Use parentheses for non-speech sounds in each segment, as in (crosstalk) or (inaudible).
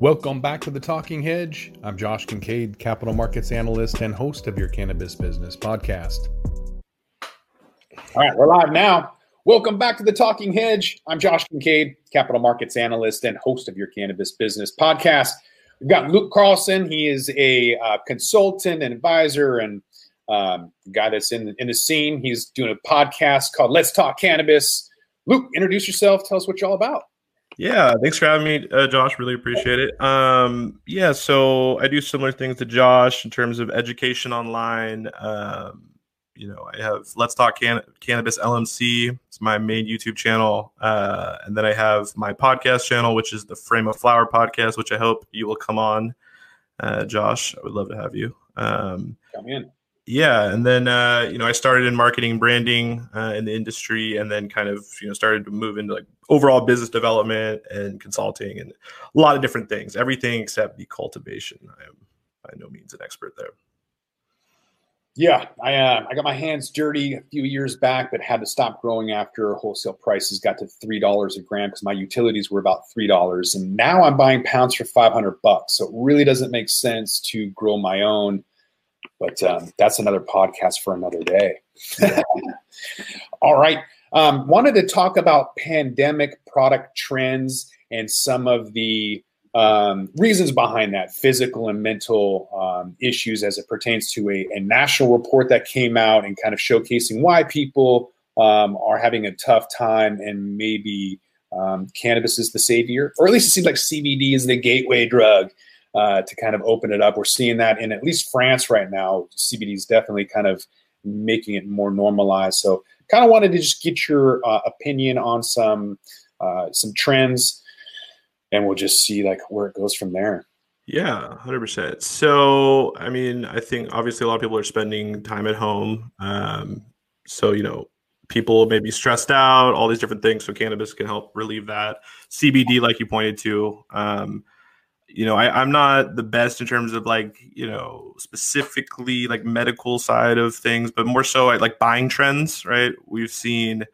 Welcome back to the Talking Hedge. I'm Josh Kincaid, capital markets analyst and host of your cannabis business podcast. All right, we're live now. Welcome back to the Talking Hedge. I'm Josh Kincaid, capital markets analyst and host of your cannabis business podcast. We've got Luke Carlson. He is a uh, consultant and advisor and um, guy that's in in the scene. He's doing a podcast called Let's Talk Cannabis. Luke, introduce yourself. Tell us what you're all about. Yeah, thanks for having me, uh, Josh. Really appreciate it. Um, yeah, so I do similar things to Josh in terms of education online. Um, you know, I have Let's Talk Can- Cannabis LMC. It's my main YouTube channel, uh, and then I have my podcast channel, which is the Frame of Flower podcast, which I hope you will come on, uh, Josh. I would love to have you. Um, come in yeah and then uh, you know i started in marketing branding uh, in the industry and then kind of you know started to move into like overall business development and consulting and a lot of different things everything except the cultivation i am by no means an expert there yeah i uh, i got my hands dirty a few years back but had to stop growing after wholesale prices got to three dollars a gram because my utilities were about three dollars and now i'm buying pounds for 500 bucks so it really doesn't make sense to grow my own but um, that's another podcast for another day. (laughs) All right. Um, wanted to talk about pandemic product trends and some of the um, reasons behind that physical and mental um, issues as it pertains to a, a, national report that came out and kind of showcasing why people um, are having a tough time and maybe um, cannabis is the savior, or at least it seems like CBD is the gateway drug uh, to kind of open it up. We're seeing that in at least France right now. CBD is definitely kind of making it more normalized. So, kind of wanted to just get your uh, opinion on some uh, some trends, and we'll just see like where it goes from there. Yeah, hundred percent. So, I mean, I think obviously a lot of people are spending time at home. Um, so, you know, people may be stressed out, all these different things. So, cannabis can help relieve that. CBD, like you pointed to. Um, you know, I, I'm not the best in terms of like, you know, specifically like medical side of things, but more so like buying trends, right? We've seen,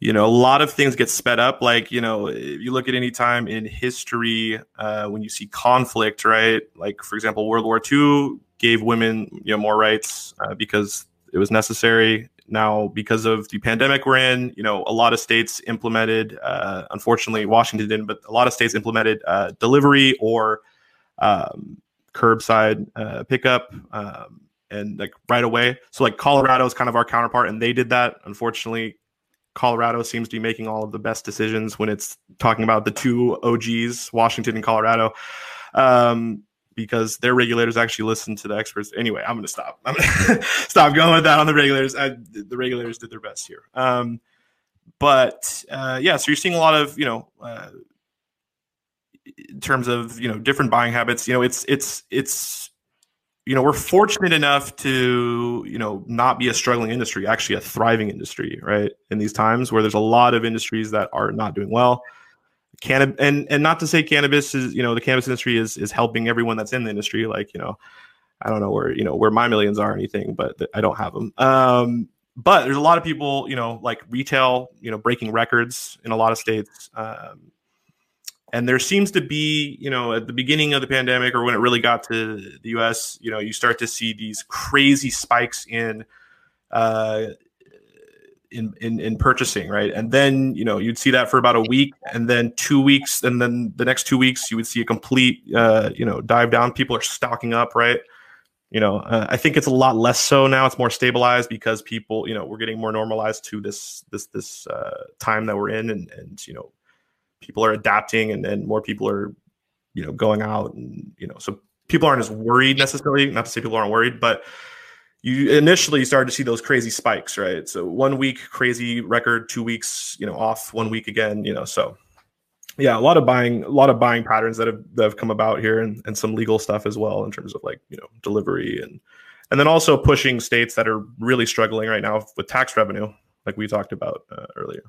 you know, a lot of things get sped up. Like, you know, if you look at any time in history, uh, when you see conflict, right? Like, for example, World War II gave women, you know, more rights uh, because it was necessary now because of the pandemic we're in you know a lot of states implemented uh, unfortunately washington didn't but a lot of states implemented uh, delivery or um, curbside uh, pickup um, and like right away. So like colorado is kind of our counterpart and they did that. Unfortunately colorado seems to be making all of the best decisions when it's talking about the two og's washington and colorado. Um, because their regulators actually listen to the experts. Anyway, I'm going to stop. I'm going (laughs) to stop going with that on the regulators. I, the regulators did their best here. Um, but uh, yeah, so you're seeing a lot of you know. Uh, in terms of you know different buying habits you know it's it's it's you know we're fortunate enough to you know not be a struggling industry actually a thriving industry right in these times where there's a lot of industries that are not doing well cannabis and and not to say cannabis is you know the cannabis industry is is helping everyone that's in the industry like you know i don't know where you know where my millions are or anything but i don't have them um but there's a lot of people you know like retail you know breaking records in a lot of states um and there seems to be you know at the beginning of the pandemic or when it really got to the us you know you start to see these crazy spikes in uh in, in in purchasing, right? And then you know you'd see that for about a week, and then two weeks, and then the next two weeks you would see a complete uh, you know dive down. People are stocking up, right? You know, uh, I think it's a lot less so now. It's more stabilized because people, you know, we're getting more normalized to this this this uh, time that we're in, and and you know, people are adapting, and then more people are, you know, going out, and you know, so people aren't as worried necessarily. Not to say people aren't worried, but you initially started to see those crazy spikes, right? So one week crazy record, two weeks, you know, off, one week again, you know. So yeah, a lot of buying, a lot of buying patterns that have that have come about here, and, and some legal stuff as well in terms of like you know delivery and and then also pushing states that are really struggling right now with tax revenue, like we talked about uh, earlier.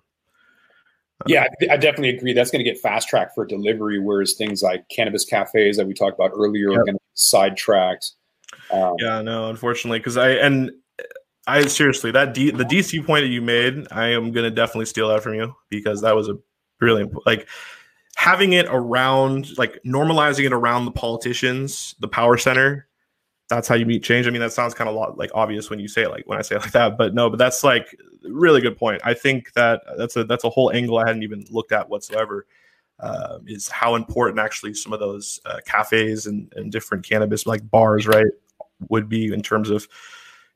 Yeah, I definitely agree. That's going to get fast tracked for delivery, whereas things like cannabis cafes that we talked about earlier yep. are going to sidetracked. Um, yeah, no, unfortunately, because I and I seriously that D, the DC point that you made, I am gonna definitely steal that from you because that was a brilliant like having it around, like normalizing it around the politicians, the power center. That's how you meet change. I mean, that sounds kind of lot, like obvious when you say it like when I say it like that, but no, but that's like really good point. I think that that's a that's a whole angle I hadn't even looked at whatsoever. Uh, is how important actually some of those uh, cafes and, and different cannabis like bars, right, would be in terms of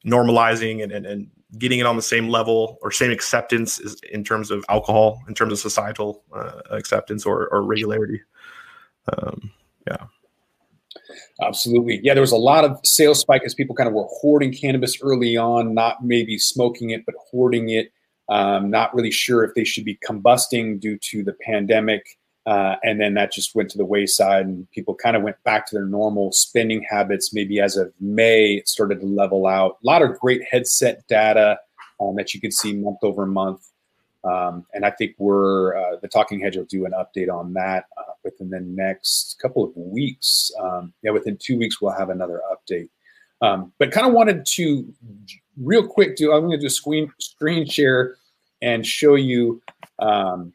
normalizing and, and, and getting it on the same level or same acceptance in terms of alcohol, in terms of societal uh, acceptance or, or regularity. Um, yeah. Absolutely. Yeah, there was a lot of sales spike as people kind of were hoarding cannabis early on, not maybe smoking it, but hoarding it, um, not really sure if they should be combusting due to the pandemic. Uh, and then that just went to the wayside, and people kind of went back to their normal spending habits. Maybe as of May, it started to level out. A lot of great headset data um, that you can see month over month. Um, and I think we're uh, the Talking Hedge will do an update on that uh, within the next couple of weeks. Um, yeah, within two weeks we'll have another update. Um, but kind of wanted to real quick do I'm going to do a screen screen share and show you um,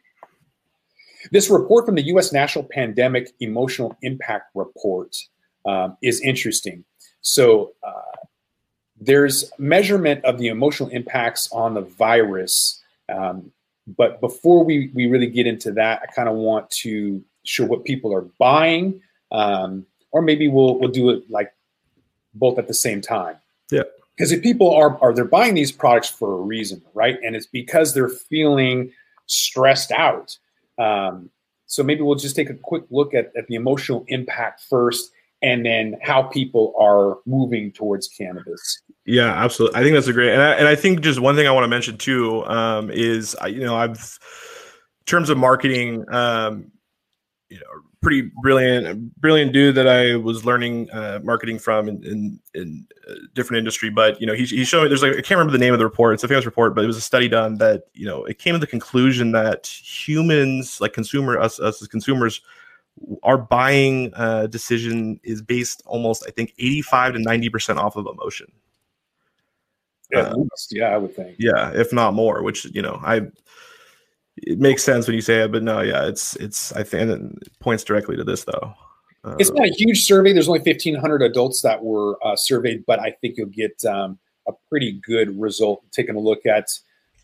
this report from the U.S. National Pandemic Emotional Impact Report um, is interesting. So uh, there's measurement of the emotional impacts on the virus. Um, but before we, we really get into that, I kind of want to show what people are buying, um, or maybe we'll we'll do it like both at the same time. Yeah. Because if people are are they're buying these products for a reason, right? And it's because they're feeling stressed out. Um, so maybe we'll just take a quick look at, at the emotional impact first and then how people are moving towards cannabis. Yeah, absolutely. I think that's a great, and I, and I think just one thing I want to mention too um, is, you know, I've, in terms of marketing, um, you know, pretty brilliant, brilliant dude that I was learning uh, marketing from in, in, in a different industry. But you know, he, he showed me there's like I can't remember the name of the report. It's a famous report, but it was a study done that you know it came to the conclusion that humans, like consumer us us as consumers, our buying uh, decision is based almost I think 85 to 90 percent off of emotion. Yeah, uh, yeah, I would think. Yeah, if not more. Which you know, I it makes sense when you say it, but no, yeah, it's it's I think it points directly to this though. Uh, it's not a huge survey. There's only 1,500 adults that were uh, surveyed, but I think you'll get um, a pretty good result taking a look at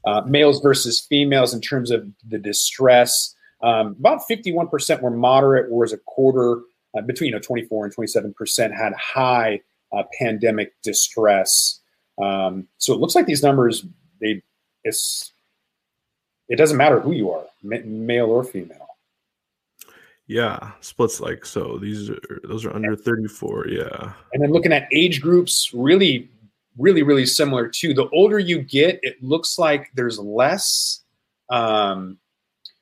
uh, males versus females in terms of the distress. Um, about 51% were moderate, whereas a quarter, uh, between you know, 24 and 27%, had high uh, pandemic distress. Um, so it looks like these numbers, they it's it doesn't matter who you are, male or female. Yeah, splits like so. These are those are under 34. Yeah. And then looking at age groups, really, really, really similar too. The older you get, it looks like there's less. Um,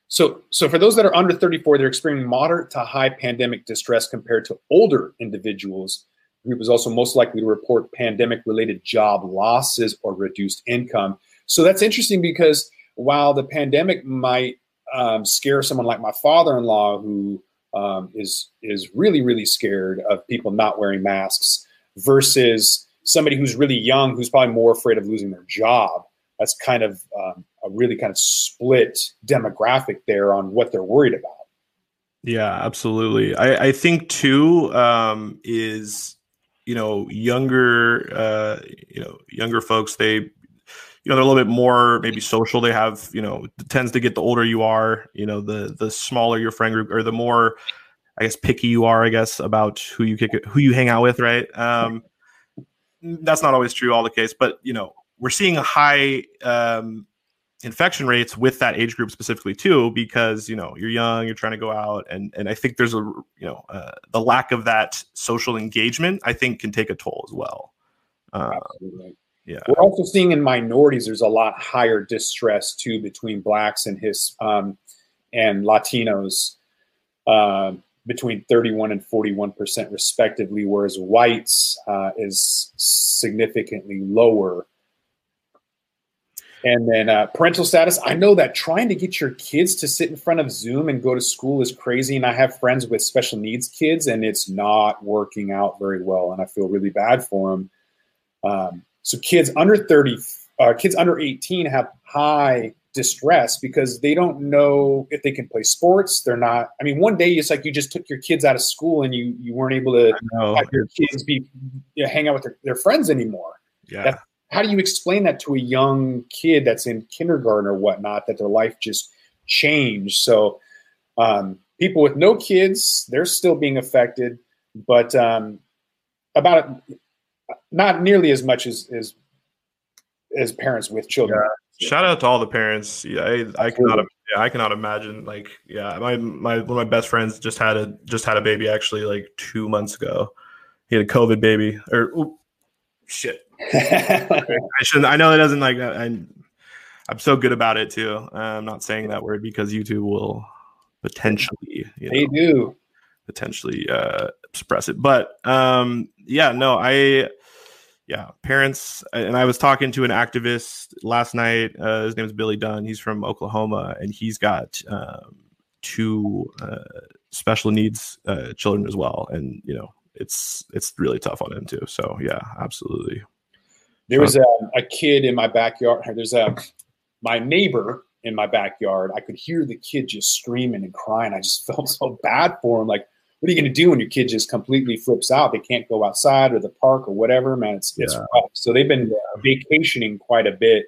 so, so for those that are under 34, they're experiencing moderate to high pandemic distress compared to older individuals. The group is also most likely to report pandemic-related job losses or reduced income. So that's interesting because while the pandemic might um, scare someone like my father-in-law, who um, is is really really scared of people not wearing masks, versus somebody who's really young, who's probably more afraid of losing their job. That's kind of um, a really kind of split demographic there on what they're worried about. Yeah, absolutely. I, I think too um, is you know younger uh, you know younger folks they you know they're a little bit more maybe social. They have you know tends to get the older you are you know the the smaller your friend group or the more i guess picky you are i guess about who you kick who you hang out with right? Um that's not always true all the case but you know we're seeing a high um infection rates with that age group specifically too because you know you're young you're trying to go out and and i think there's a you know uh, the lack of that social engagement i think can take a toll as well. Uh, Absolutely. Yeah. We're also seeing in minorities there's a lot higher distress too between blacks and his um, and Latinos uh, between 31 and 41 percent respectively, whereas whites uh, is significantly lower. And then uh, parental status. I know that trying to get your kids to sit in front of Zoom and go to school is crazy. And I have friends with special needs kids, and it's not working out very well. And I feel really bad for them. Um, so kids under 30, uh, kids under 18 have high distress because they don't know if they can play sports. They're not. I mean, one day it's like you just took your kids out of school and you you weren't able to have your kids be you know, hang out with their, their friends anymore. Yeah. That's, how do you explain that to a young kid that's in kindergarten or whatnot that their life just changed? So um, people with no kids, they're still being affected, but um, about not nearly as much as as, as parents with children. Yeah Shout out to all the parents. Yeah, I, I cannot. Yeah, I cannot imagine. Like, yeah, my my one of my best friends just had a just had a baby actually like two months ago. He had a COVID baby or ooh, shit. (laughs) I shouldn't. I know it doesn't like. I, I'm so good about it too. I'm not saying that word because YouTube will potentially. You know, they do potentially uh, suppress it, but um, yeah, no, I yeah, parents. And I was talking to an activist last night. Uh, his name is Billy Dunn. He's from Oklahoma, and he's got um, two uh, special needs uh, children as well. And you know, it's it's really tough on him too. So yeah, absolutely. There was a, a kid in my backyard. There's a my neighbor in my backyard. I could hear the kid just screaming and crying. I just (laughs) felt so bad for him. Like what are you going to do when your kid just completely flips out? They can't go outside or the park or whatever, man. It's, yeah. it's rough. So they've been vacationing quite a bit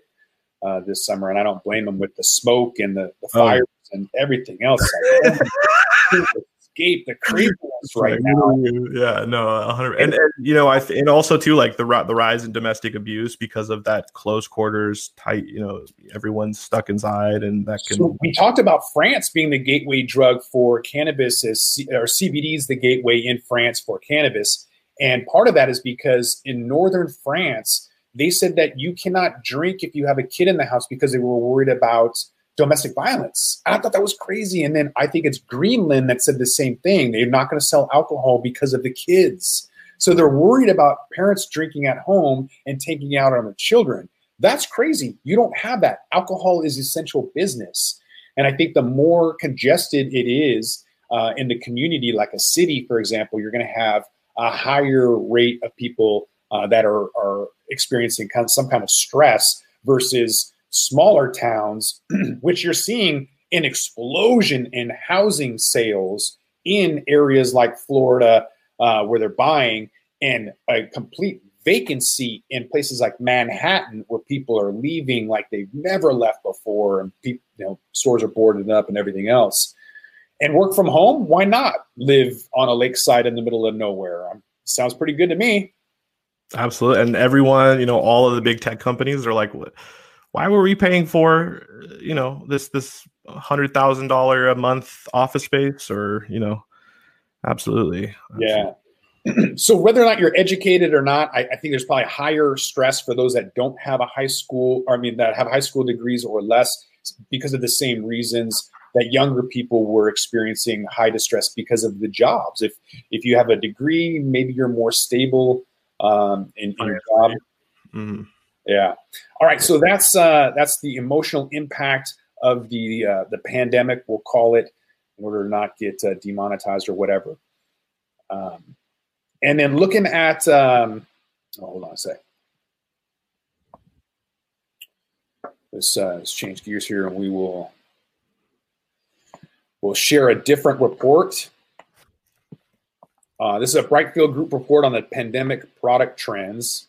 uh, this summer, and I don't blame them with the smoke and the, the oh. fires oh. and everything else. (laughs) escape the craziness right now. Yeah, no, 100. And, and you know, I th- and also too like the the rise in domestic abuse because of that close quarters, tight. You know, everyone's stuck inside, and that can. So we talked about France being the gateway drug for cannabis, as C- or CBD is the gateway in France for cannabis, and part of that is because in northern France they said that you cannot drink if you have a kid in the house because they were worried about domestic violence. And I thought that was crazy. And then I think it's Greenland that said the same thing. They're not going to sell alcohol because of the kids. So they're worried about parents drinking at home and taking out on their children. That's crazy. You don't have that. Alcohol is essential business. And I think the more congested it is uh, in the community, like a city, for example, you're going to have a higher rate of people uh, that are, are experiencing some kind of stress versus smaller towns, (clears throat) which you're seeing an explosion in housing sales in areas like Florida, uh, where they're buying, and a complete vacancy in places like Manhattan, where people are leaving like they've never left before, and people, you know, stores are boarded up and everything else. And work from home? Why not live on a lakeside in the middle of nowhere? Um, sounds pretty good to me. Absolutely, and everyone, you know, all of the big tech companies are like, "What? Why were we paying for you know this this hundred thousand dollar a month office space or you know absolutely. Yeah. (clears throat) So whether or not you're educated or not I, I, think there's probably higher stress for those that don't have a high school or i mean that have high school degrees or less because of the same reasons that younger people were experiencing high distress because of the jobs. If if you have a degree maybe you're more stable um, in, in your job. Mm-hmm. Yeah. All right. So that's uh, that's the emotional impact of the uh, the pandemic. We'll call it in order to not get uh, demonetized or whatever. Um, and then looking at um, oh, hold on a sec. Let's, uh, let's change gears here, and we will we'll share a different report. Uh, this is a Brightfield Group report on the pandemic product trends.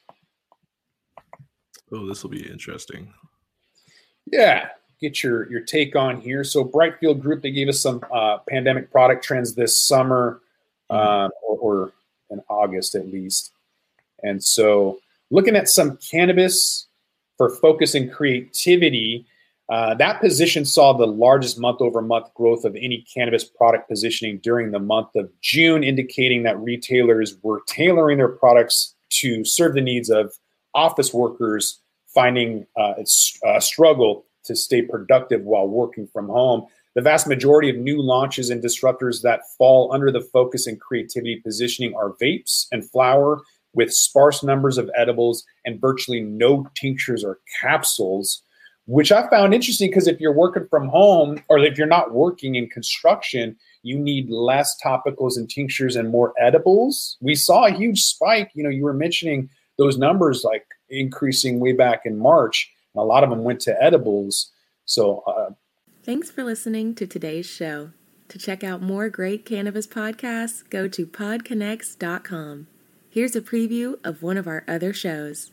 Oh, this will be interesting. Yeah, get your your take on here. So Brightfield Group they gave us some uh, pandemic product trends this summer, uh, or, or in August at least. And so looking at some cannabis for focus and creativity. Uh, that position saw the largest month over month growth of any cannabis product positioning during the month of June, indicating that retailers were tailoring their products to serve the needs of office workers finding uh, a struggle to stay productive while working from home. The vast majority of new launches and disruptors that fall under the focus and creativity positioning are vapes and flower with sparse numbers of edibles and virtually no tinctures or capsules, which I found interesting because if you're working from home or if you're not working in construction, you need less topicals and tinctures and more edibles. We saw a huge spike. You know, you were mentioning those numbers like increasing way back in March. And a lot of them went to edibles. So, uh, thanks for listening to today's show. To check out more great cannabis podcasts, go to podconnects.com. Here's a preview of one of our other shows.